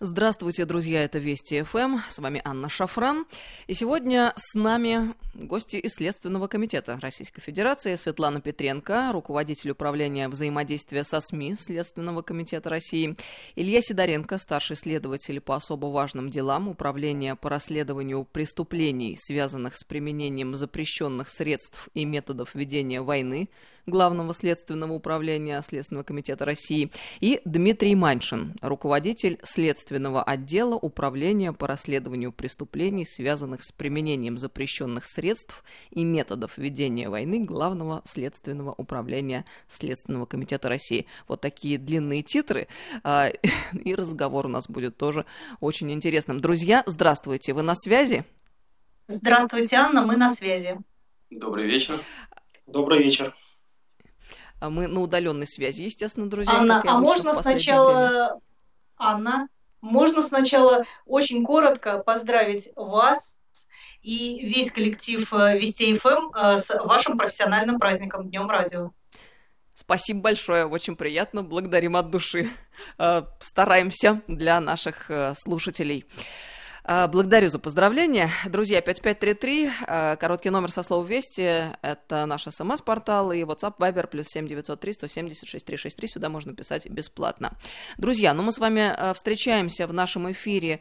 Здравствуйте, друзья, это Вести ФМ, с вами Анна Шафран. И сегодня с нами гости из Следственного комитета Российской Федерации Светлана Петренко, руководитель управления взаимодействия со СМИ Следственного комитета России, Илья Сидоренко, старший следователь по особо важным делам Управления по расследованию преступлений, связанных с применением запрещенных средств и методов ведения войны, Главного следственного управления Следственного комитета России, и Дмитрий Маншин, руководитель Следственного отдела Управления по расследованию преступлений, связанных с применением запрещенных средств и методов ведения войны Главного следственного управления Следственного комитета России. Вот такие длинные титры, а, и разговор у нас будет тоже очень интересным. Друзья, здравствуйте, вы на связи? Здравствуйте, Анна, мы на связи. Добрый вечер. Добрый вечер. А мы на удаленной связи, естественно, друзья. Анна, а можно сначала, время. Анна, можно сначала очень коротко поздравить вас и весь коллектив э, Вестей ФМ э, с вашим профессиональным праздником Днем Радио. Спасибо большое, очень приятно, благодарим от души. Э, стараемся для наших слушателей. А, благодарю за поздравления. Друзья, 5533, а, короткий номер со слова «Вести», это наш смс-портал и WhatsApp Viber плюс 7903 176 363, сюда можно писать бесплатно. Друзья, ну мы с вами а, встречаемся в нашем эфире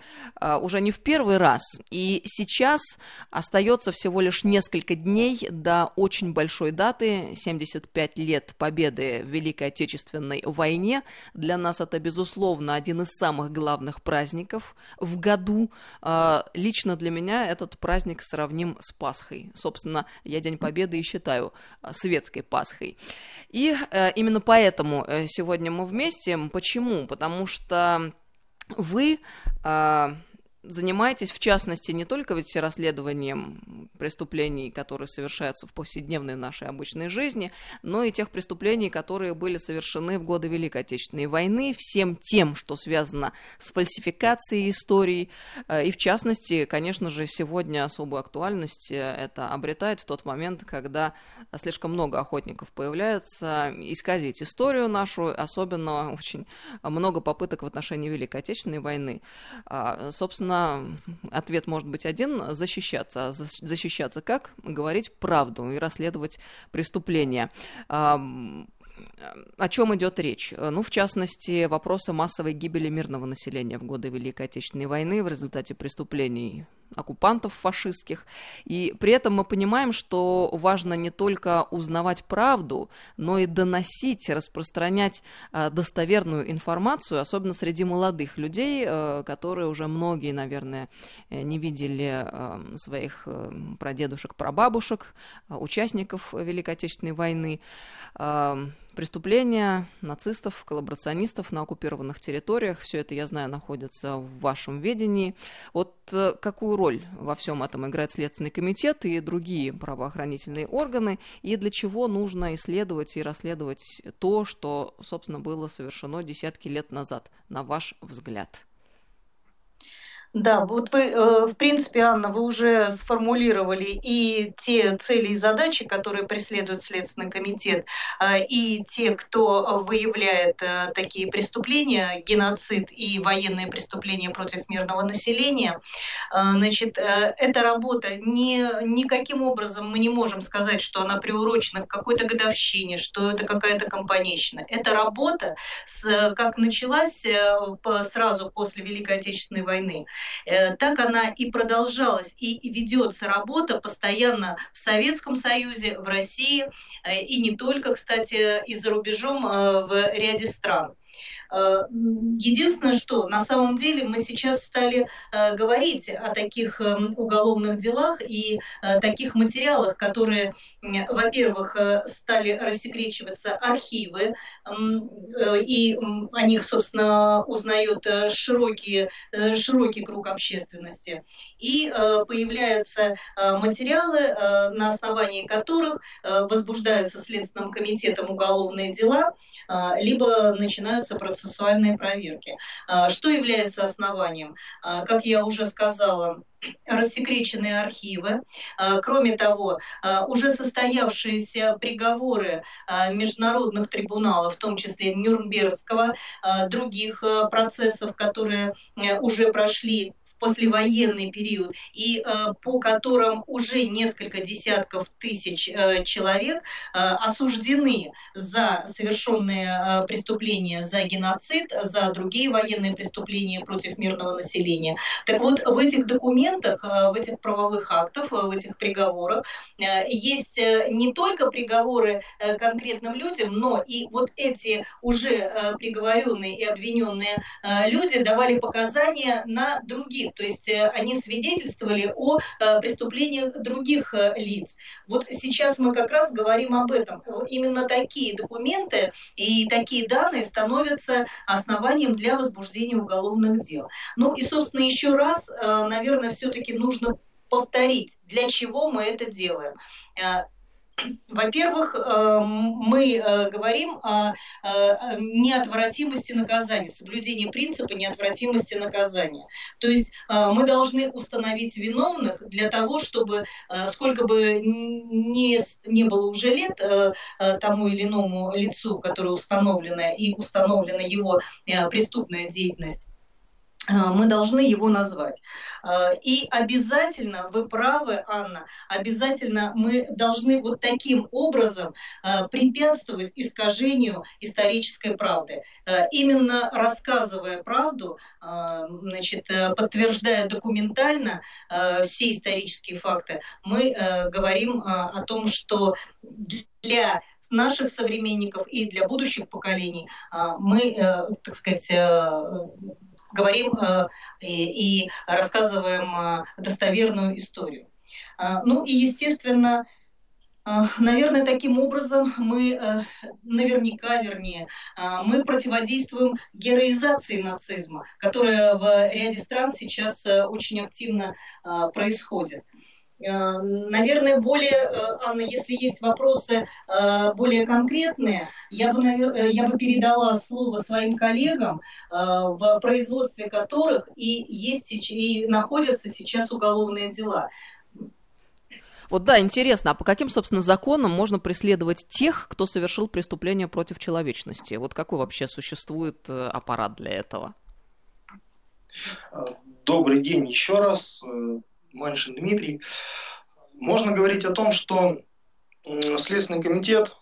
уже не в первый раз, и сейчас остается всего лишь несколько дней до очень большой даты, 75 лет победы в Великой Отечественной войне. Для нас это, безусловно, один из самых главных праздников в году, лично для меня этот праздник сравним с Пасхой. Собственно, я День Победы и считаю а, светской Пасхой. И э, именно поэтому э, сегодня мы вместе. Почему? Потому что вы а, занимаетесь, в частности, не только ведь расследованием преступлений, которые совершаются в повседневной нашей обычной жизни, но и тех преступлений, которые были совершены в годы Великой Отечественной войны, всем тем, что связано с фальсификацией истории. Э, и, в частности, конечно же, сегодня особую актуальность э, это обретает в тот момент, когда слишком много охотников появляется исказить историю нашу, особенно очень много попыток в отношении Великой Отечественной войны. А, собственно, Собственно, ответ может быть один – защищаться. А защищаться как? Говорить правду и расследовать преступления. О чем идет речь? Ну, в частности, вопросы массовой гибели мирного населения в годы Великой Отечественной войны в результате преступлений оккупантов фашистских. И при этом мы понимаем, что важно не только узнавать правду, но и доносить, распространять э, достоверную информацию, особенно среди молодых людей, э, которые уже многие, наверное, э, не видели своих прадедушек, прабабушек, участников Великой Отечественной войны преступления нацистов, коллаборационистов на оккупированных территориях. Все это, я знаю, находится в вашем ведении. Вот э, какую роль во всем этом играет Следственный комитет и другие правоохранительные органы, и для чего нужно исследовать и расследовать то, что, собственно, было совершено десятки лет назад, на ваш взгляд? Да, вот вы, э, в принципе, Анна, вы уже сформулировали и те цели и задачи, которые преследует Следственный комитет, э, и те, кто выявляет э, такие преступления, геноцид и военные преступления против мирного населения. Значит, эта работа не, никаким образом мы не можем сказать, что она приурочена к какой-то годовщине, что это какая-то компанейщина. Эта работа, с, как началась сразу после Великой Отечественной войны, так она и продолжалась, и ведется работа постоянно в Советском Союзе, в России, э, и не только, кстати, и за рубежом э, в ряде стран. Э, единственное, что на самом деле мы сейчас стали э, говорить о таких эм, уголовных делах и э, таких материалах, которые, во-первых, стали рассекречиваться архивы, и о них, собственно, узнает широкий, широкий круг общественности. И появляются материалы, на основании которых возбуждаются Следственным комитетом уголовные дела, либо начинают проводятся процессуальные проверки. Что является основанием? Как я уже сказала, рассекреченные архивы. Кроме того, уже состоявшиеся приговоры международных трибуналов, в том числе Нюрнбергского, других процессов, которые уже прошли послевоенный период, и э, по которым уже несколько десятков тысяч э, человек э, осуждены за совершенные преступления, за геноцид, за другие военные преступления против мирного населения. Так вот, в этих документах, в этих правовых актах, в этих приговорах есть не только приговоры конкретным людям, но и вот эти уже приговоренные и обвиненные люди давали показания на других то есть э, они свидетельствовали о э, преступлениях других э, лиц. Вот сейчас мы как раз говорим об этом. Именно такие документы и такие данные становятся основанием для возбуждения уголовных дел. Ну и, собственно, еще раз, наверное, все-таки нужно повторить, для чего мы это делаем. Во-первых, э, мы э, говорим о неотвратимости наказания, соблюдении принципа неотвратимости наказания. То есть э, мы должны установить виновных для того, чтобы сколько бы ни, не было уже лет тому или иному лицу, которое установлено и установлена его преступная деятельность, мы должны его назвать. А, и обязательно, вы правы, Анна, обязательно мы должны вот таким образом а, препятствовать искажению исторической правды. Именно рассказывая правду, значит, подтверждая документально все исторические факты, мы говорим о том, что для наших современников и для будущих поколений мы, так сказать, говорим э, и, рассказываем э, достоверную историю. Э, ну и, естественно, Наверное, таким образом мы наверняка, вернее, мы противодействуем героизации нацизма, которая в ряде стран сейчас очень активно происходит. Э, наверное, более, э, Анна, если есть вопросы э, более конкретные, я бы, я бы передала слово своим коллегам, в производстве которых и есть и находятся сейчас уголовные дела. Вот да, интересно, а по каким, собственно, законам можно преследовать тех, кто совершил преступление против человечности? Вот какой вообще существует аппарат для этого? Добрый день еще раз. Маншин Дмитрий. Можно говорить о том, что Следственный комитет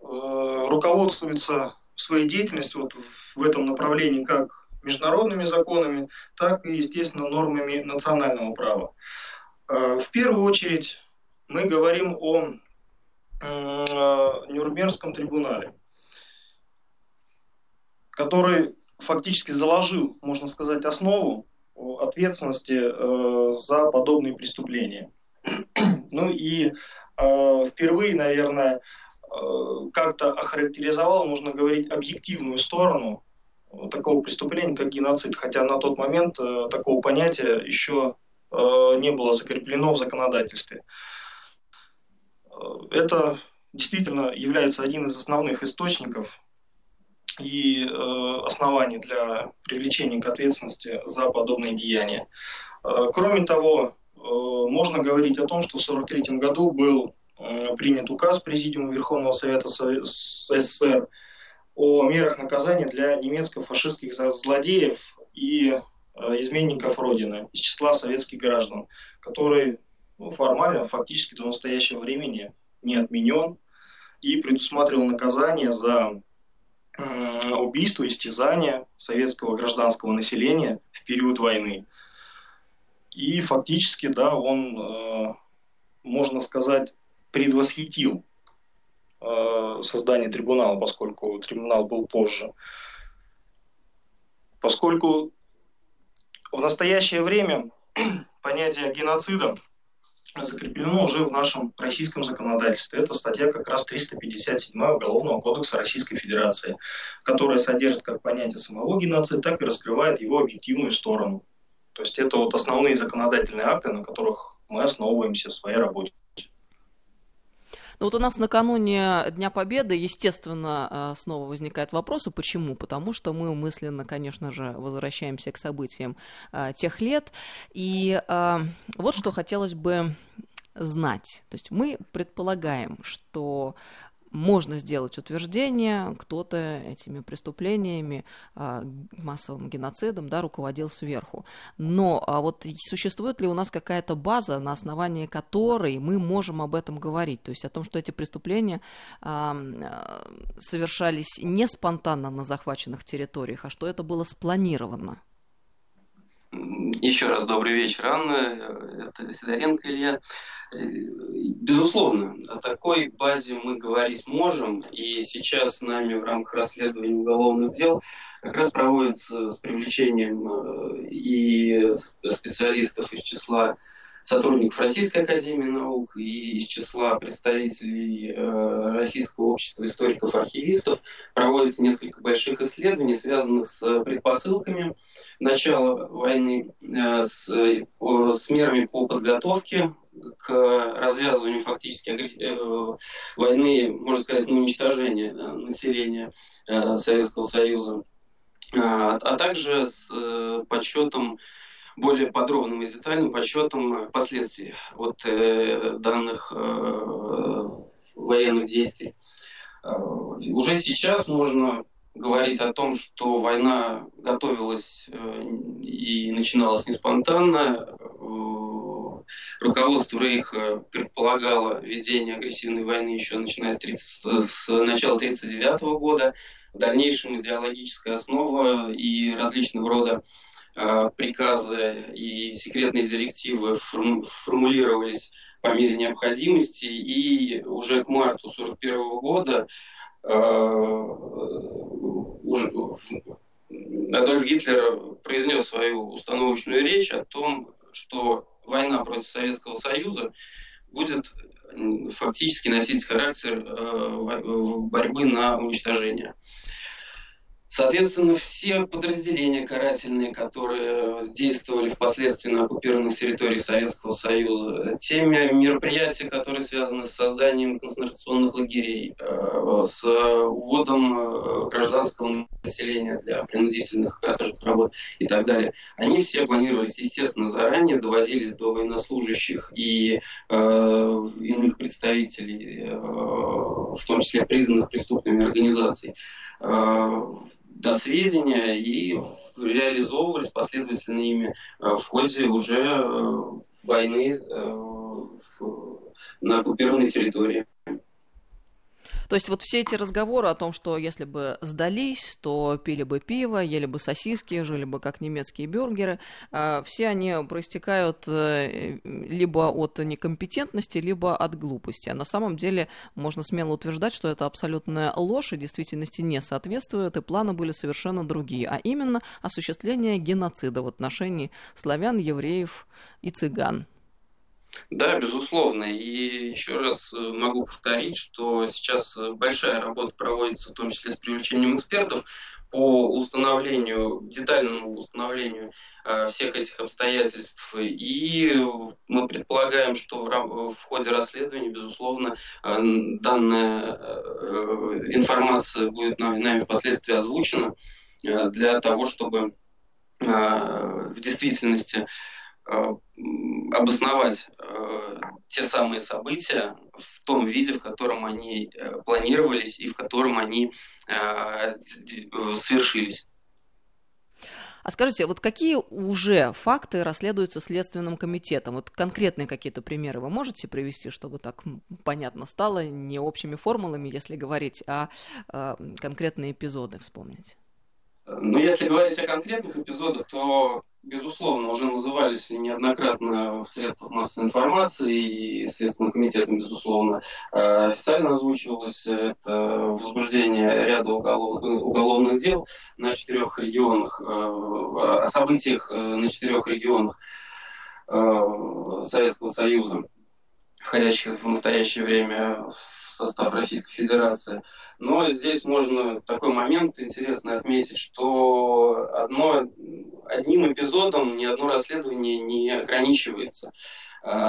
э, руководствуется своей деятельности вот в этом направлении как международными законами, так и, естественно, нормами национального права. Э, в первую очередь мы говорим о Нюрнбергском трибунале, который фактически заложил, можно сказать, основу ответственности э, за подобные преступления. ну и э, впервые, наверное, э, как-то охарактеризовал, можно говорить, объективную сторону такого преступления, как геноцид, хотя на тот момент такого понятия еще не было закреплено в законодательстве. Это действительно является один из основных источников и э, оснований для привлечения к ответственности за подобные деяния. Э, кроме того, э, можно говорить о том, что в 1943 году был э, принят указ Президиума Верховного Совета СССР о мерах наказания для немецко-фашистских злодеев и э, изменников Родины из числа советских граждан, который ну, формально, фактически до настоящего времени не отменен и предусматривал наказание за убийства, истязания советского гражданского населения в период войны. И фактически, да, он, э, можно сказать, предвосхитил э, создание трибунала, поскольку трибунал был позже. Поскольку в настоящее время понятие геноцида закреплено уже в нашем российском законодательстве. Это статья как раз 357 Уголовного кодекса Российской Федерации, которая содержит как понятие самого геноцида, так и раскрывает его объективную сторону. То есть это вот основные законодательные акты, на которых мы основываемся в своей работе. Ну вот у нас накануне Дня Победы, естественно, э, снова возникает вопрос, почему? Потому что мы мысленно, конечно же, возвращаемся к событиям э, тех лет. И э, вот что хотелось бы знать. То есть мы предполагаем, что можно сделать утверждение, кто-то этими преступлениями, а, массовым геноцидом, да, руководил сверху. Но а вот существует ли у нас какая-то база, на основании которой мы можем об этом говорить? То есть о том, что эти преступления а, совершались не спонтанно на захваченных территориях, а что это было спланировано? Еще раз добрый вечер, Анна. Это Сидоренко Илья. Безусловно, о такой базе мы говорить можем. И сейчас с нами в рамках расследования уголовных дел как раз проводится с привлечением э, и специалистов из числа сотрудников Российской Академии Наук и из числа представителей э, Российского общества историков-архивистов проводится несколько больших исследований, связанных с предпосылками начала войны, э, с, э, с мерами по подготовке к развязыванию фактически войны, можно сказать, на уничтожение населения Советского Союза, а, а также с подсчетом более подробным и детальным подсчетом последствий от э, данных э, военных действий. Э, уже сейчас можно говорить о том, что война готовилась э, и начиналась не спонтанно. Э, руководство Рейха предполагало ведение агрессивной войны еще начиная с, 30, с начала 1939 года. В дальнейшем идеологическая основа и различного рода Э, приказы и секретные директивы формулировались по мере необходимости, и уже к марту 1941 года э, Адольф Гитлер произнес свою установочную речь о том, что война против Советского Союза будет фактически носить характер э, борьбы на уничтожение. Соответственно, все подразделения карательные, которые действовали впоследствии на оккупированных территориях Советского Союза, те мероприятия, которые связаны с созданием концентрационных лагерей, э, с вводом э, гражданского населения для принудительных каторжных работ и так далее, они все планировались, естественно, заранее, довозились до военнослужащих и э, иных представителей, в том числе признанных преступными организаций до сведения и реализовывались последовательно ими э, в ходе уже э, войны э, на оккупированной территории. То есть вот все эти разговоры о том, что если бы сдались, то пили бы пиво, ели бы сосиски, жили бы как немецкие бюргеры, а, все они проистекают э, либо от некомпетентности, либо от глупости. А на самом деле можно смело утверждать, что это абсолютная ложь и действительности не соответствует, и планы были совершенно другие, а именно осуществление геноцида в отношении славян, евреев и цыган. Да, безусловно. И еще раз э, могу повторить, что сейчас э, большая работа проводится, в том числе с привлечением экспертов, по установлению, детальному установлению э, всех этих обстоятельств. И мы предполагаем, что в, ходе расследования, безусловно, данная информация будет нами, впоследствии озвучена для того, чтобы в действительности обосновать э, те самые события в том виде, в котором они э, планировались и в котором они совершились. А скажите, вот какие уже факты расследуются Следственным комитетом? Вот конкретные какие-то примеры вы можете привести, чтобы так понятно стало, не общими формулами, если говорить, а э, конкретные эпизоды вспомнить? Ну, если говорить о конкретных эпизодах, то безусловно, уже назывались неоднократно в средствах массовой информации и Следственным комитетом, безусловно, э, официально озвучивалось это возбуждение ряда уголов, уголовных дел на четырех регионах, э, о событиях э, на четырех регионах Советского Союза, входящих в настоящее время в состав Российской Федерации. Но здесь можно такой момент интересно отметить, что одно, одним эпизодом ни одно расследование не ограничивается.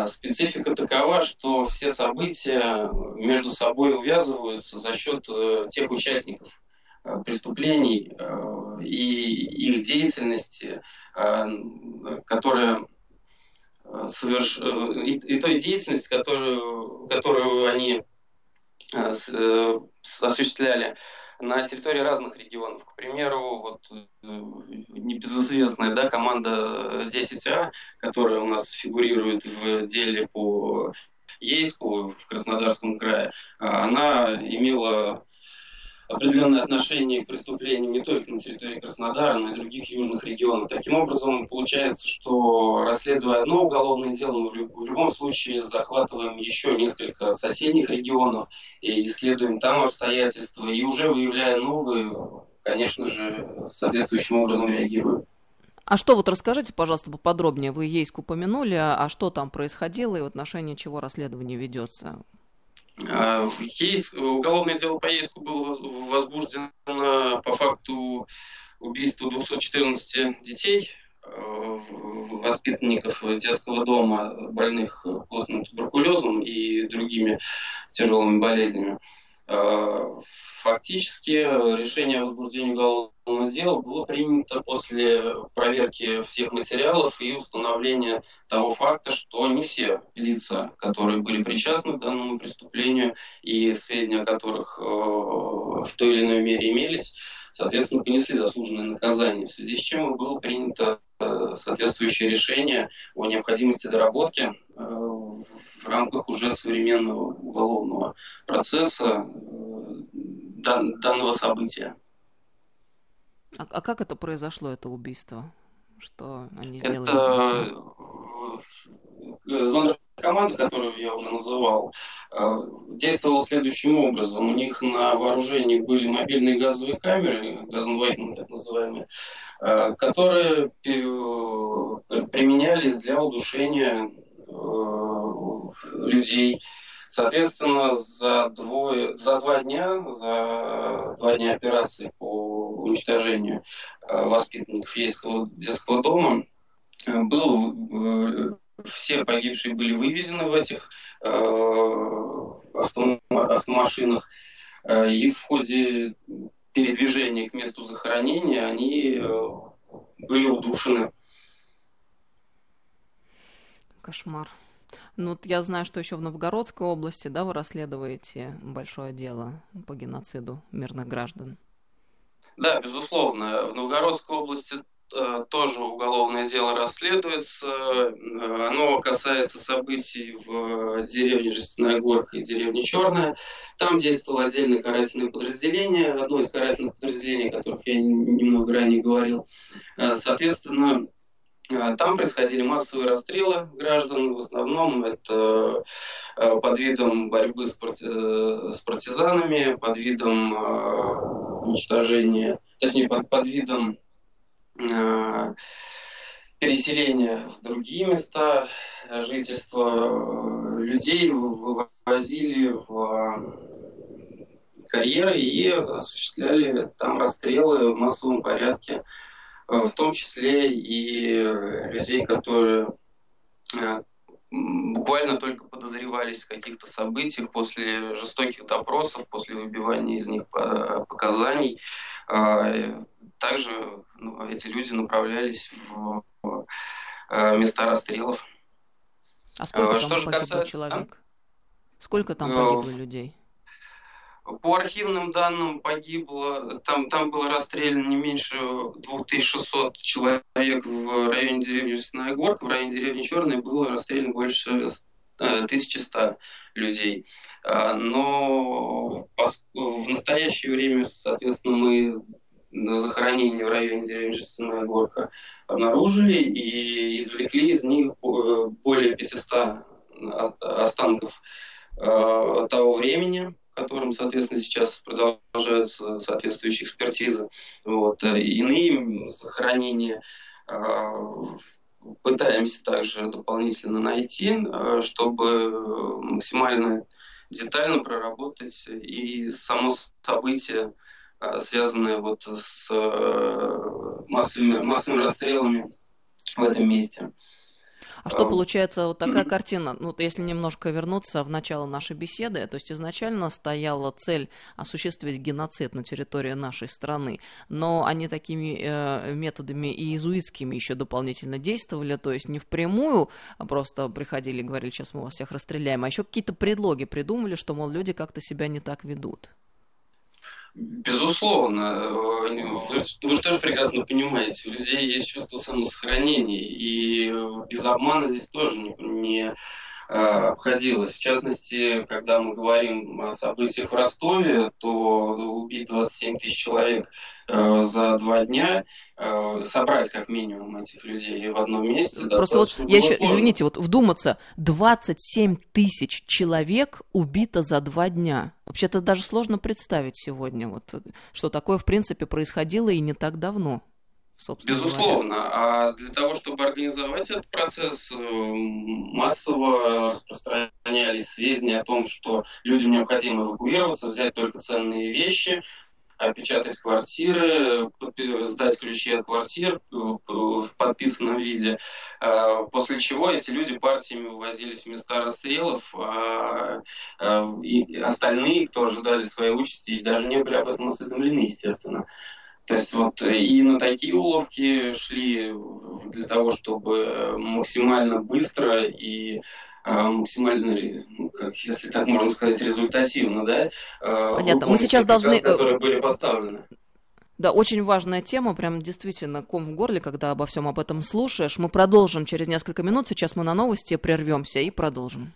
Специфика такова, что все события между собой увязываются за счет тех участников преступлений и их деятельности, которая соверш... и, той деятельности, которую, которую они э, э, осуществляли на территории разных регионов. К примеру, вот э, небезызвестная да, команда 10А, которая у нас фигурирует в деле по Ейску в Краснодарском крае, она имела определенное отношение к преступлениям не только на территории Краснодара, но и других южных регионов. Таким образом, получается, что расследуя одно уголовное дело, мы в любом случае захватываем еще несколько соседних регионов и исследуем там обстоятельства, и уже выявляя новые, конечно же, соответствующим образом реагируем. А что вот расскажите, пожалуйста, поподробнее. Вы Ейск упомянули, а что там происходило и в отношении чего расследование ведется? А, есть уголовное дело по Ейску было возбуждено по факту убийства 214 детей, э, воспитанников детского дома, больных костным туберкулезом и другими тяжелыми болезнями. Фактически решение о возбуждении уголовного дела было принято после проверки всех материалов и установления того факта, что не все лица, которые были причастны к данному преступлению и сведения о которых э, в той или иной мере имелись, соответственно, понесли заслуженное наказание, в связи с чем было принято э, соответствующее решение о необходимости доработки в рамках уже современного уголовного процесса дан, данного события. А, а как это произошло, это убийство? Что они сделали? Это э, зона команда, которую я уже называл, э, действовала следующим образом. У них на вооружении были мобильные газовые камеры, газонвайтные так называемые, э, которые применялись для удушения людей Соответственно, за, двое, за два дня, за два дня операции по уничтожению э, воспитанников Ейского детского дома э, был, э, все погибшие были вывезены в этих автомашинах, и в ходе передвижения к месту захоронения они были удушены. Кошмар. Ну, вот я знаю, что еще в Новгородской области, да, вы расследуете большое дело по геноциду мирных граждан. Да, безусловно. В Новгородской области э, тоже уголовное дело расследуется. Э, оно касается событий в деревне Жестяная Горка и деревне Черная. Там действовало отдельное карательное подразделение, одно из карательных подразделений, о которых я немного ранее говорил. Э, соответственно, там происходили массовые расстрелы граждан, в основном это э, под видом борьбы с, парти... Э, с партизанами, под видом э, уничтожения, точнее под, под видом переселения в другие места жительства. Людей вывозили в карьеры и осуществляли там расстрелы в массовом порядке в том числе и людей, которые э, буквально только подозревались в каких-то событиях после жестоких допросов, после выбивания из них показаний. А, также ну, эти люди направлялись в э, места расстрелов. А сколько там Что же касается... человек? Сколько там погибло людей? По архивным данным погибло, там, там было расстреляно не меньше 2600 человек в районе деревни Жестяная Горка, в районе деревни Черная было расстреляно больше 1100 э, людей. А, но в настоящее время, соответственно, мы захоронение в районе деревни Жестяная Горка обнаружили и извлекли из них более 500 останков э, того времени, которым, соответственно, сейчас продолжаются соответствующие экспертизы. Вот. Э, иные захоронения э, пытаемся также дополнительно найти, э, чтобы максимально детально проработать и само событие, связанное вот с массовыми, массовыми расстрелами в этом месте. А что получается вот такая картина? Ну, если немножко вернуться в начало нашей беседы, то есть изначально стояла цель осуществить геноцид на территории нашей страны, но они такими э, методами и иезуитскими еще дополнительно действовали, то есть не впрямую а просто приходили и говорили, сейчас мы вас всех расстреляем, а еще какие-то предлоги придумали, что, мол, люди как-то себя не так ведут. Безусловно. Вы, вы же тоже прекрасно понимаете, у людей есть чувство самосохранения, и без обмана здесь тоже не, не э, обходилось. В частности, когда мы говорим о событиях в Ростове, то убить 27 тысяч человек э, за два дня, э, собрать как минимум этих людей в одном месте Просто вот я еще, сложно. извините, вот вдуматься, 27 тысяч человек убито за два дня. Вообще-то даже сложно представить сегодня, вот, что такое в принципе происходило и не так давно. Безусловно. Говоря. А для того, чтобы организовать этот процесс, э, массово распространялись сведения о том, что людям необходимо эвакуироваться, взять только ценные вещи, опечатать квартиры, сдать ключи от квартир э, в подписанном виде, э, после чего эти люди партиями вывозились в места расстрелов, а остальные, кто ожидали своей участи, даже не были об этом осведомлены, естественно. То есть вот э, и на такие уловки шли для того, чтобы максимально быстро и а, максимально, ну, как, если так можно сказать, результативно, да? А, Понятно. Мы сейчас должны... Э, которые были поставлены. Да, очень важная тема, прям действительно ком в горле, когда обо всем об этом слушаешь. Мы продолжим через несколько минут. Сейчас мы на новости прервемся и продолжим.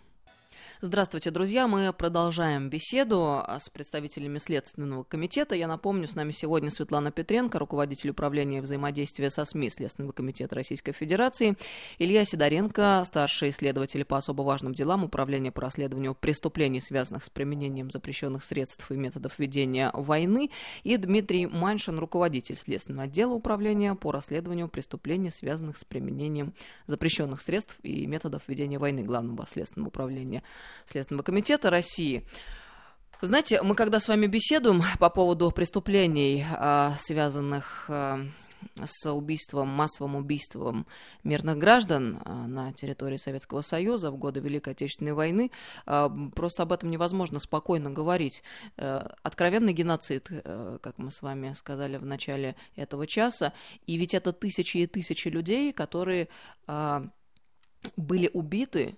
Здравствуйте, друзья. Мы продолжаем беседу а, с представителями Следственного комитета. Я напомню, с нами сегодня Светлана Петренко, руководитель управления взаимодействия со СМИ Следственного комитета Российской Федерации, Илья Сидоренко, старший исследователь по особо важным делам Управления по расследованию преступлений, связанных с применением запрещенных средств и методов ведения войны, и Дмитрий Маншин, руководитель Следственного отдела Управления по расследованию преступлений, связанных с применением запрещенных средств и методов ведения войны Главного следственного управления Следственного комитета России. Знаете, мы когда с вами беседуем по поводу преступлений, а, связанных а, с убийством, массовым убийством мирных граждан а, на территории Советского Союза в годы Великой Отечественной войны. Просто об этом невозможно спокойно говорить. Э, откровенный геноцид, э, как мы с вами сказали в начале этого часа. И ведь это тысячи и тысячи людей, которые были убиты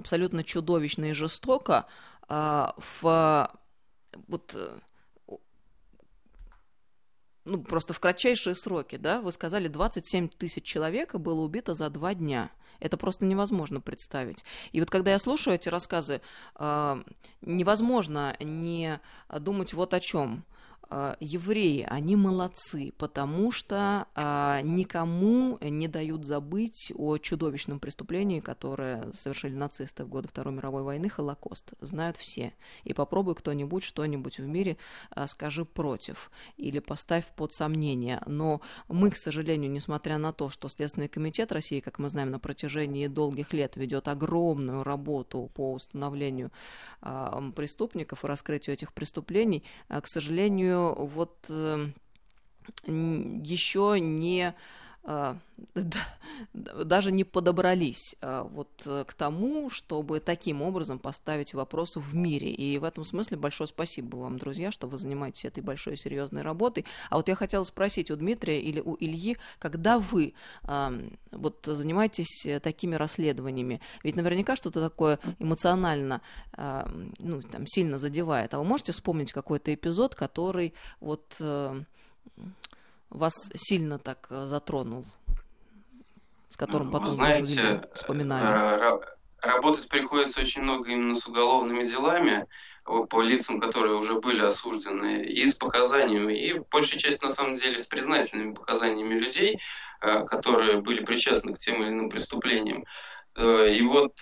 абсолютно чудовищно и жестоко а, в вот ну, просто в кратчайшие сроки, да, вы сказали, 27 тысяч человек было убито за два дня. Это просто невозможно представить. И вот когда я слушаю эти рассказы, э, невозможно не думать вот о чем. А, евреи, они молодцы, потому что а, никому не дают забыть о чудовищном преступлении, которое совершили нацисты в годы Второй мировой войны, Холокост. Знают все. И попробуй кто-нибудь что-нибудь в мире а, скажи против или поставь под сомнение. Но мы, к сожалению, несмотря на то, что Следственный комитет России, как мы знаем, на протяжении долгих лет ведет огромную работу по установлению преступников и раскрытию этих преступлений, к сожалению, вот эм, еще не даже не подобрались а, вот э, к тому, чтобы таким образом поставить вопрос в мире. И в этом смысле большое спасибо вам, друзья, что вы занимаетесь этой большой серьезной работой. А вот я хотела спросить у Дмитрия или у Ильи, когда вы вот занимаетесь э, такими расследованиями, ведь наверняка что-то такое эмоционально ну, там, сильно задевает. А вы можете вспомнить какой-то эпизод, который вот э, вас сильно так э, затронул, с которым потом вы знаете, вспоминали? Работать приходится очень много именно с уголовными делами по лицам, которые уже были осуждены, и с показаниями, и большая часть, на самом деле, с признательными показаниями людей, э, которые были причастны к тем или иным преступлениям. Э, и вот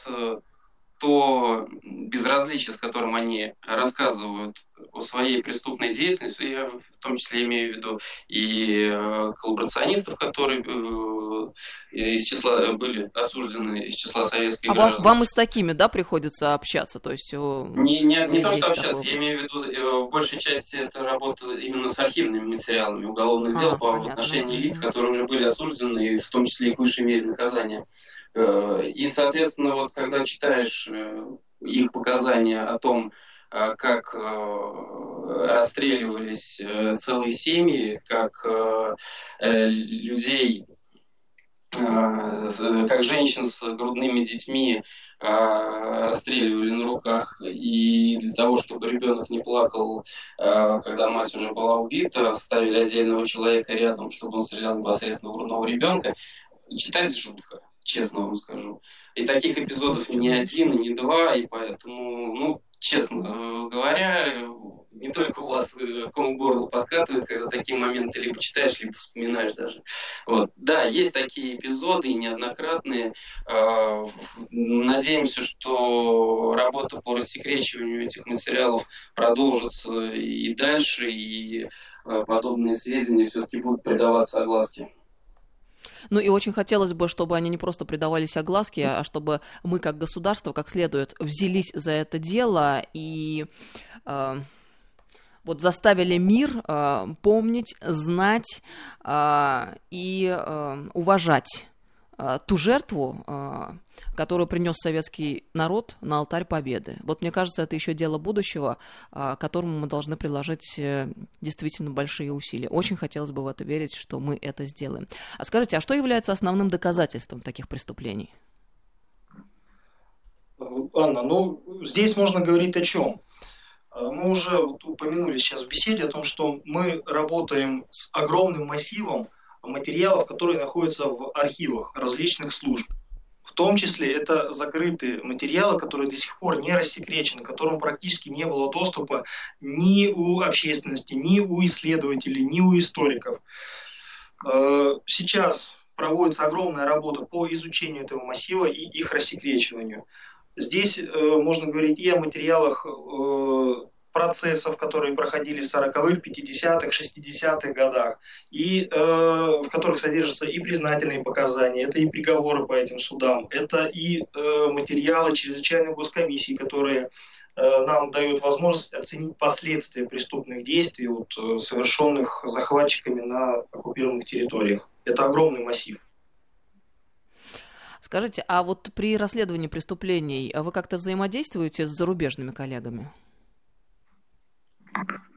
то безразличие, с которым они рассказывают своей преступной деятельности, я в том числе имею в виду и э, коллаборационистов, которые э, из числа были осуждены из числа советских а граждан. Вам, вам и с такими, да, приходится общаться? То есть не, не, не то, что общаться, такого... я имею в виду, в большей части это работа именно с архивными материалами уголовных а, дел по понятно. отношению лиц, которые уже были осуждены, в том числе и к высшей мере наказания. И, соответственно, вот когда читаешь их показания о том, Э, как э, расстреливались э, целые семьи, как людей, как женщин с грудными детьми расстреливали на руках, и для того, чтобы ребенок не плакал, когда мать уже была убита, ставили отдельного человека рядом, чтобы он стрелял непосредственно в грудного ребенка. Читать жутко, честно вам скажу. И таких эпизодов не один, и не два, и поэтому, ну, честно говоря, не только у вас э, ком горло подкатывает, когда такие моменты либо читаешь, либо вспоминаешь даже. Вот. Да, есть такие эпизоды, неоднократные. А, надеемся, что работа по рассекречиванию этих материалов продолжится и дальше, и а, подобные сведения все-таки будут придаваться огласке. Ну и очень хотелось бы, чтобы они не просто предавались огласке, а чтобы мы как государство как следует взялись за это дело и э, вот заставили мир э, помнить, знать э, и э, уважать ту жертву, э, которую принес советский народ на алтарь победы. Вот мне кажется, это еще дело будущего, а, которому мы должны приложить э, действительно большие усилия. Очень хотелось бы в это верить, что мы это сделаем. А скажите, а что является основным доказательством таких преступлений? Анна, ну здесь можно говорить о чем? А, мы уже упомянули сейчас в беседе о том, что мы работаем с огромным массивом материалов, которые находятся в архивах различных служб. В том числе это закрытые материалы, которые до сих пор не рассекречены, к которым практически не было доступа ни у общественности, ни у исследователей, ни у историков. Э, сейчас проводится огромная работа по изучению этого массива и их рассекречиванию. Здесь э, можно говорить и о материалах э, процессов, которые проходили в 40-х, 50-х, 60-х годах, и э, в которых содержатся и признательные показания, это и приговоры по этим судам, это и э, материалы чрезвычайной госкомиссии, которые э, нам дают возможность оценить последствия преступных действий, вот, э, совершенных захватчиками на оккупированных территориях. Это огромный массив. Скажите, а вот при расследовании преступлений вы как-то взаимодействуете с зарубежными коллегами?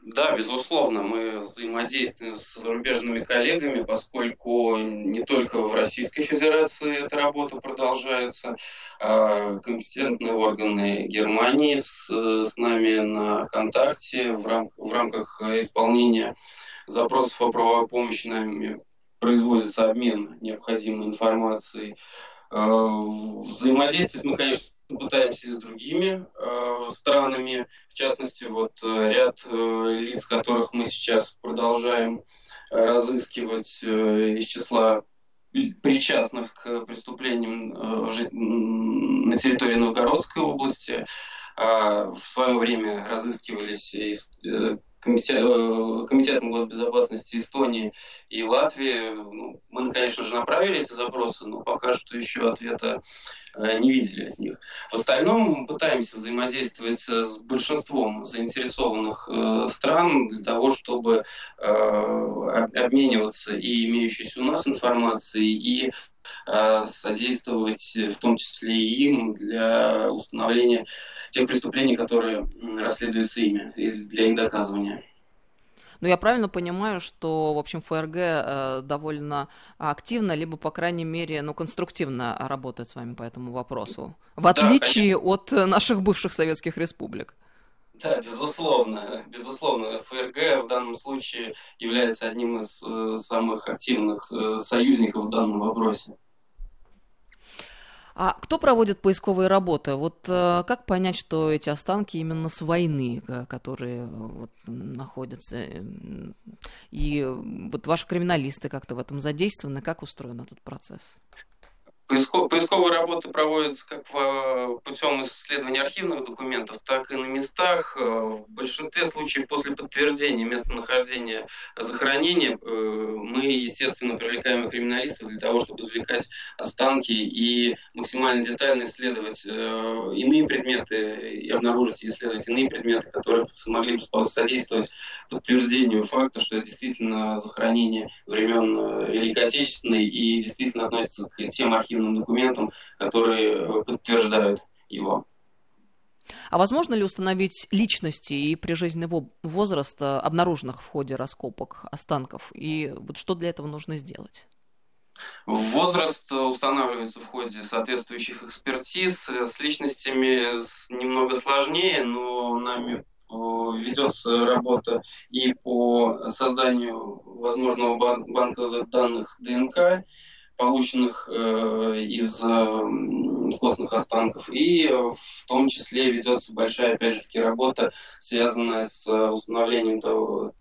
Да, безусловно, мы взаимодействуем с зарубежными коллегами, поскольку не только в Российской Федерации эта работа продолжается, а компетентные органы Германии с, с нами на контакте в, рам, в рамках исполнения запросов о правовой помощи нами производится обмен необходимой информацией. А, взаимодействовать мы, конечно, пытаемся с другими э, странами, в частности, вот э, ряд э, лиц, которых мы сейчас продолжаем э, разыскивать э, из числа причастных к преступлениям э, на территории Новгородской области. Э, в свое время разыскивались э, Комитетом госбезопасности Эстонии и Латвии. Ну, мы, конечно же, направили эти запросы, но пока что еще ответа э, не видели от них. В остальном мы пытаемся взаимодействовать с большинством заинтересованных э, стран для того, чтобы обмениваться и имеющейся у нас информацией, и содействовать в том числе и им для установления тех преступлений, которые расследуются ими, и для их доказывания. Но я правильно понимаю, что, в общем, ФРГ э, довольно активно, либо, по крайней мере, ну, конструктивно работает с вами по этому вопросу, в отличие да, от наших бывших советских республик. Да, безусловно, безусловно. ФРГ в данном случае является одним из э, самых активных э, союзников в данном вопросе. А кто проводит поисковые работы? Вот э, как понять, что эти останки именно с войны, которые вот, находятся? И вот ваши криминалисты как-то в этом задействованы? Как устроен этот процесс? Поисковые работы проводятся как путем исследования архивных документов, так и на местах. Э, в большинстве случаев после подтверждения местонахождения захоронения э, мы, естественно, привлекаем криминалистов для того, чтобы извлекать останки и максимально детально исследовать э, иные предметы и обнаружить и исследовать иные предметы, которые смогли бы содействовать подтверждению факта, что это действительно захоронение времен Великой Отечественной и действительно относится к тем архивным нормативным документам, которые э, подтверждают его. А возможно ли установить личности и прижизненный возраст обнаруженных в ходе раскопок останков? И вот что для этого нужно сделать? Возраст устанавливается в ходе соответствующих экспертиз. С личностями немного сложнее, но нами э, ведется работа и по созданию возможного банка данных ДНК, полученных э, из э, костных останков. И в том числе ведется большая, опять же таки, работа, связанная с установлением того,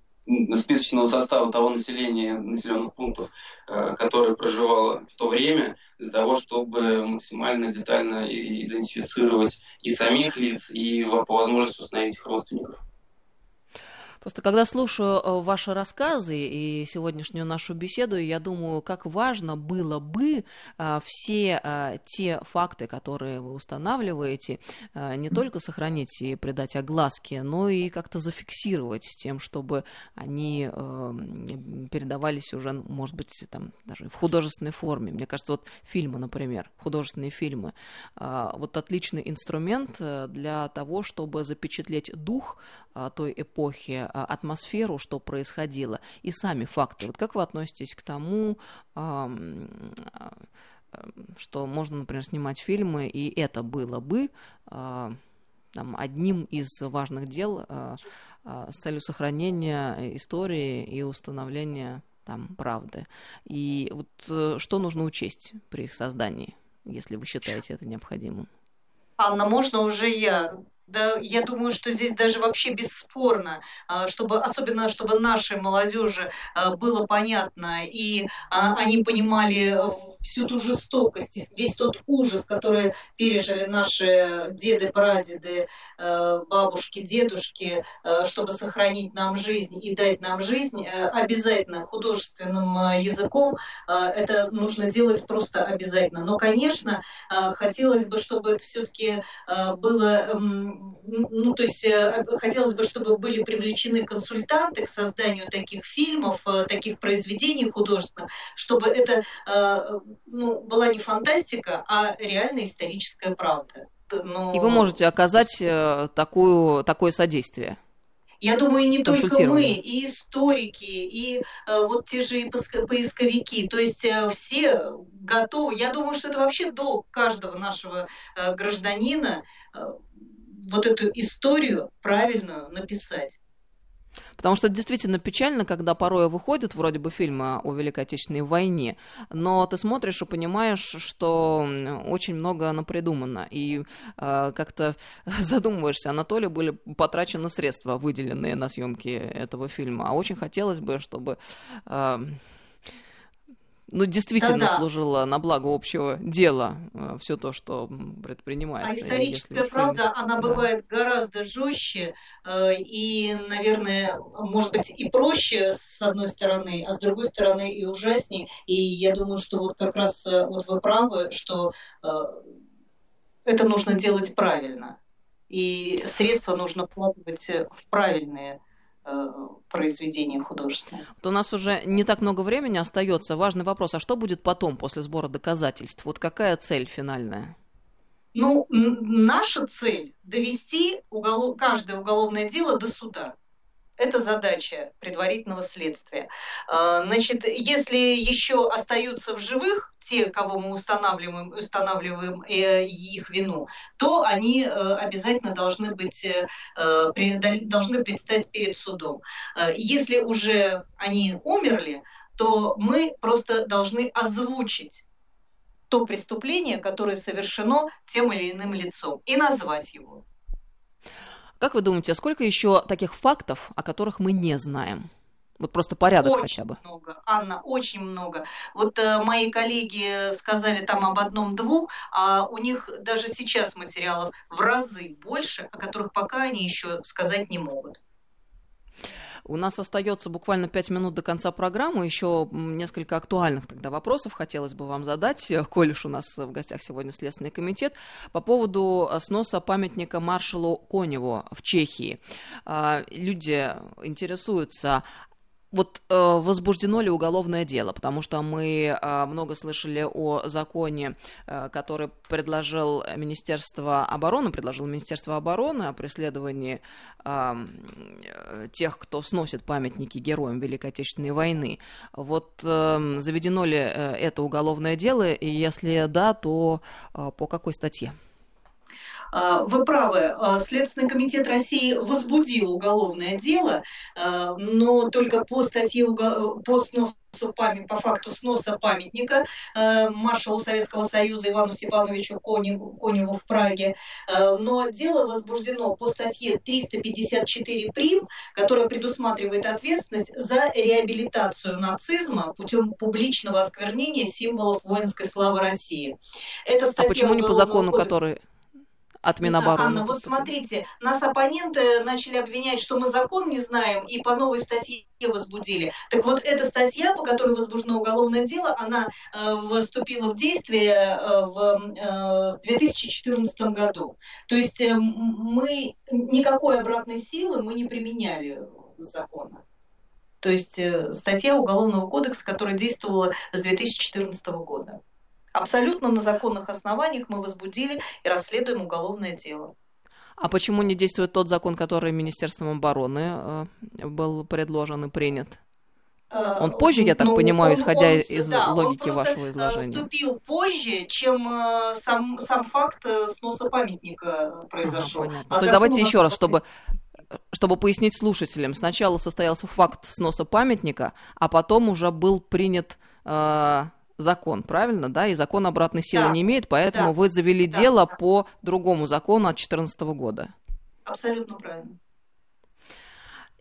списочного состава того населения, населенных пунктов, э, которое проживало в то время, для того, чтобы максимально детально идентифицировать и самих лиц, и по возможности установить их родственников. Просто когда слушаю э, ваши рассказы и сегодняшнюю нашу беседу, я думаю, как важно было бы э, все э, те факты, которые вы устанавливаете, не только сохранить и придать огласке, но и как-то зафиксировать тем, чтобы они передавались уже, может быть, там даже в художественной форме. Мне кажется, вот фильмы, например, художественные фильмы, вот отличный инструмент для того, чтобы запечатлеть дух той эпохи, а, атмосферу, что происходило, и сами факты. Вот как вы относитесь к тому, а, что можно, например, снимать фильмы, и это было бы а, там, одним из важных дел с целью сохранения истории и установления там правды. И вот э, что нужно учесть при их создании, если вы считаете это необходимым? Анна, можно уже я да, я думаю, что здесь даже вообще бесспорно, а, чтобы, особенно чтобы нашей молодежи а, было понятно, и а, они понимали всю ту жестокость, весь тот ужас, который пережили наши деды, прадеды, бабушки, дедушки, чтобы сохранить нам жизнь и дать нам жизнь, обязательно художественным языком это нужно делать просто обязательно. Но, конечно, хотелось бы, чтобы это все-таки было ну, то есть э, хотелось бы, чтобы были привлечены консультанты к созданию таких фильмов, э, таких произведений художественных, чтобы это э, ну, была не фантастика, а реальная историческая правда. Но... И вы можете оказать такую, такое содействие. Я думаю, не только мы, и историки, и э, вот те же и поисковики. То есть э, все готовы. Я думаю, что это вообще долг каждого нашего э, гражданина э, вот эту историю правильную написать. Потому что действительно печально, когда порой выходят вроде бы фильмы о Великой Отечественной войне, но ты смотришь и понимаешь, что очень много напридумано. И э, как-то задумываешься, Анатолий были потрачены средства, выделенные на съемки этого фильма. А очень хотелось бы, чтобы э, ну, действительно Да-да. служило на благо общего дела э, все то, что предпринимается. А историческая правда, она да. бывает гораздо жестче э, и, наверное, может быть и проще с одной стороны, а с другой стороны и ужаснее. И я думаю, что вот как раз э, вот вы правы, что это нужно делать правильно. И средства нужно вкладывать в правильные Э, произведения художественные. Вот у нас уже не так много времени остается. Важный вопрос, а что будет потом, после сбора доказательств? Вот какая цель финальная? Ну, наша цель – довести уголов... каждое уголовное дело до суда. Это задача предварительного следствия. А, значит, если еще остаются в живых те, кого мы устанавливаем, устанавливаем э, их вину, то они э, обязательно должны быть э, должны предстать перед судом. Если уже они умерли, то мы просто должны озвучить то преступление, которое совершено тем или иным лицом, и назвать его. Как вы думаете, а сколько еще таких фактов, о которых мы не знаем? Вот просто порядок очень хотя бы. много, Анна, очень много. Вот э, мои коллеги сказали там об одном-двух, а у них даже сейчас материалов в разы больше, о которых пока они еще сказать не могут. У нас остается буквально пять минут до конца программы. Еще несколько актуальных тогда вопросов хотелось бы вам задать, коль уж у нас в гостях сегодня Следственный комитет, по поводу сноса памятника маршалу Коневу в Чехии. А, люди интересуются, вот э, возбуждено ли уголовное дело, потому что мы э, много слышали о законе, э, который предложил Министерство обороны, предложил Министерство обороны о преследовании э, тех, кто сносит памятники героям Великой Отечественной войны. Вот э, заведено ли э, это уголовное дело, и если да, то э, по какой статье? А, вы правы, а, Следственный комитет России возбудил уголовное дело, а, но только по статье по сносу по факту сноса памятника маршалу Советского Союза Ивану Степановичу Коневу, Коневу в Праге. Но дело возбуждено по статье 354 прим, которая предусматривает ответственность за реабилитацию нацизма путем публичного осквернения символов воинской славы России. Это статья а почему не по закону, кодекса... который от Минобороны. Анна, вот смотрите, нас оппоненты начали обвинять, что мы закон не знаем и по новой статье возбудили. Так вот, эта статья, по которой возбуждено уголовное дело, она э, вступила в действие э, в э, 2014 году. То есть э, мы никакой обратной силы мы не применяли закона. То есть э, статья Уголовного кодекса, которая действовала с 2014 года. Абсолютно на законных основаниях мы возбудили и расследуем уголовное дело. А почему не действует тот закон, который Министерством обороны э, был предложен и принят? Э, он позже, я так ну, понимаю, он, исходя он, из да, логики он вашего э, изложения. вступил позже, чем сам, сам факт сноса памятника произошел. Ага, а То есть давайте еще раз, чтобы чтобы пояснить слушателям, сначала состоялся факт сноса памятника, а потом уже был принят э, закон, правильно, да? И закон обратной силы да. не имеет, поэтому да. вы завели да. дело да. по другому закону от 2014 года. Абсолютно правильно.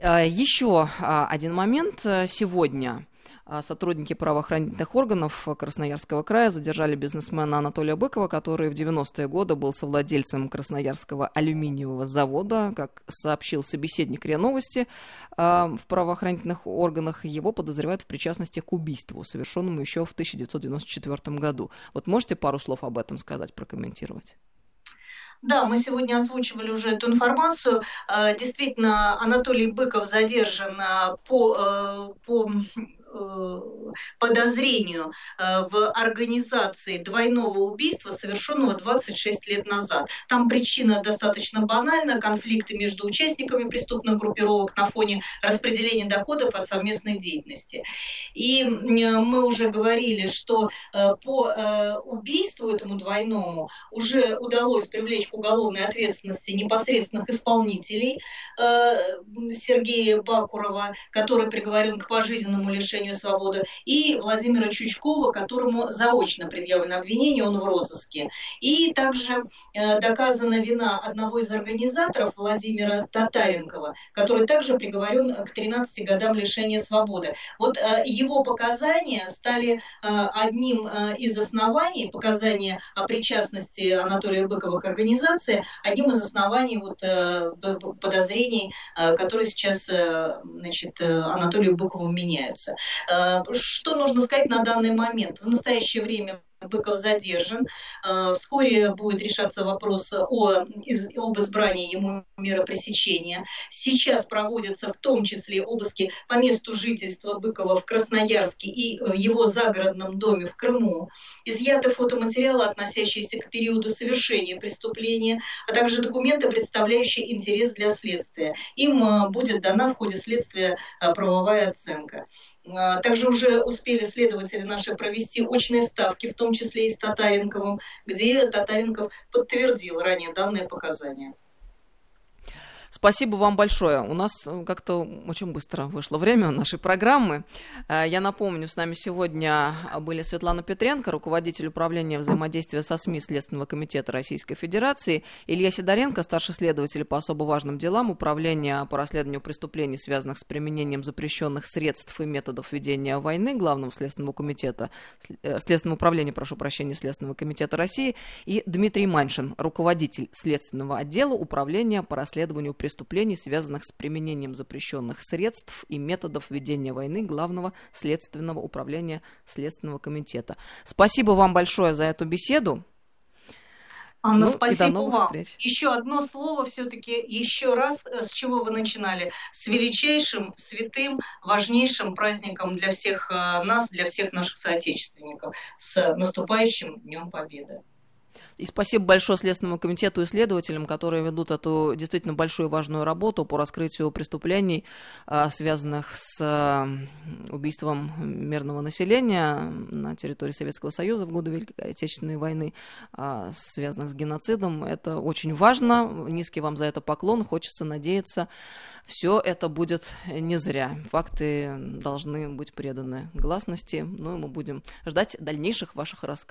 А, Еще а, один момент сегодня. А сотрудники правоохранительных органов Красноярского края задержали бизнесмена Анатолия Быкова, который в 90-е годы был совладельцем Красноярского алюминиевого завода. Как сообщил собеседник РИА Новости, а, в правоохранительных органах его подозревают в причастности к убийству, совершенному еще в 1994 году. Вот можете пару слов об этом сказать, прокомментировать? Да, мы сегодня озвучивали уже эту информацию. А, действительно, Анатолий Быков задержан по, по Э, подозрению э, в организации двойного убийства, совершенного 26 лет назад. Там причина достаточно банальна, конфликты между участниками преступных группировок на фоне распределения доходов от совместной деятельности. И мы уже говорили, что э, по убийству этому двойному уже удалось привлечь к уголовной ответственности непосредственных исполнителей Сергея Бакурова, который приговорен к пожизненному лишению лишению свободы, и Владимира Чучкова, которому заочно предъявлено обвинение, он в розыске. И также э, доказана вина одного из организаторов, Владимира Татаренкова, который также приговорен к 13 годам лишения свободы. Вот э, его показания стали э, одним э, из оснований, показания о причастности Анатолия Быкова к организации, одним из оснований вот, э, подозрений, э, которые сейчас э, значит, э, Анатолию Быкову меняются. Э, что нужно сказать на данный момент? В настоящее время Быков задержан. Э, вскоре будет решаться вопрос о, об избрании ему меры пресечения. Сейчас проводятся в том числе обыски по месту жительства Быкова в Красноярске и его загородном доме в Крыму. Изъяты фотоматериалы, относящиеся к периоду совершения преступления, а также документы, представляющие интерес для следствия. Им э, будет дана в ходе следствия правовая оценка. Также уже успели следователи наши провести очные ставки, в том числе и с Татаренковым, где Татаренков подтвердил ранее данные показания. Спасибо вам большое. У нас э, как-то очень быстро вышло время нашей программы. Э, я напомню, с нами сегодня были Светлана Петренко, руководитель управления взаимодействия со СМИ Следственного комитета Российской Федерации, Илья Сидоренко, старший следователь по особо важным делам Управления по расследованию преступлений, связанных с применением запрещенных средств и методов ведения войны Главного Следственного комитета, э, Следственного управления, прошу прощения, Следственного комитета России, и Дмитрий Маншин, руководитель Следственного отдела Управления по расследованию преступлений, связанных с применением запрещенных средств и методов ведения войны Главного следственного управления Следственного комитета. Спасибо вам большое за эту беседу. Анна, ну, спасибо вам. Встреч. Еще одно слово все-таки, еще раз, э, с чего вы начинали. С величайшим, святым, важнейшим праздником для всех э, нас, для всех наших соотечественников. С наступающим Днем Победы. И спасибо большое Следственному комитету и следователям, которые ведут эту действительно большую важную работу по раскрытию преступлений, а, связанных с а, убийством мирного населения на территории Советского Союза в годы Великой Отечественной войны, а, связанных с геноцидом. Это очень важно. Низкий вам за это поклон. Хочется надеяться, все это будет не зря. Факты должны быть преданы гласности. Ну и мы будем ждать дальнейших ваших рассказов.